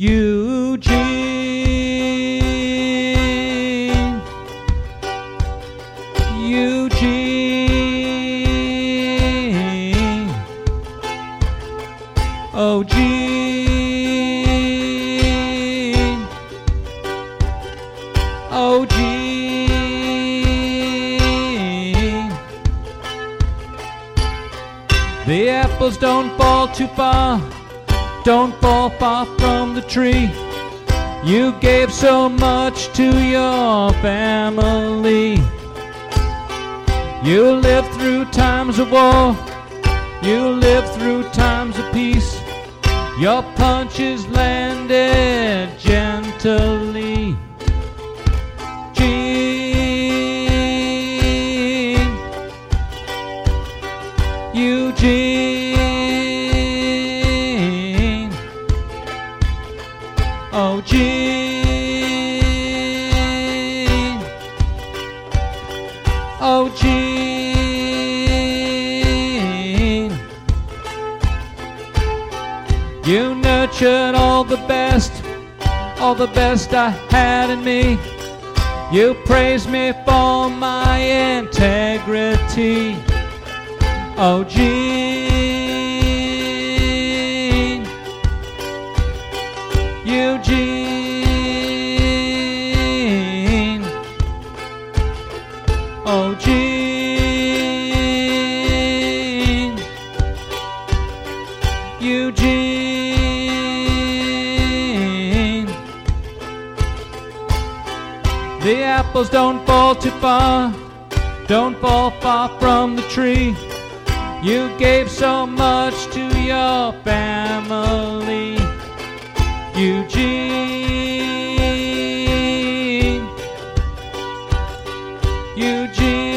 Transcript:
Eugene. Eugene. Oh, Gene. Oh, Gene. The apples don't fall too far, don't fall far from the tree. You gave so much to your family. You lived through times of war. You lived through times of peace. Your punches landed gently. Gene. Eugene. Oh, Gene. Oh, Gene. You nurtured all the best, all the best I had in me. You praised me for my integrity. Oh, Gene. Eugene. Oh, Gene. Eugene. The apples don't fall too far, don't fall far from the tree. You gave so much to your family, Eugene. Eugene.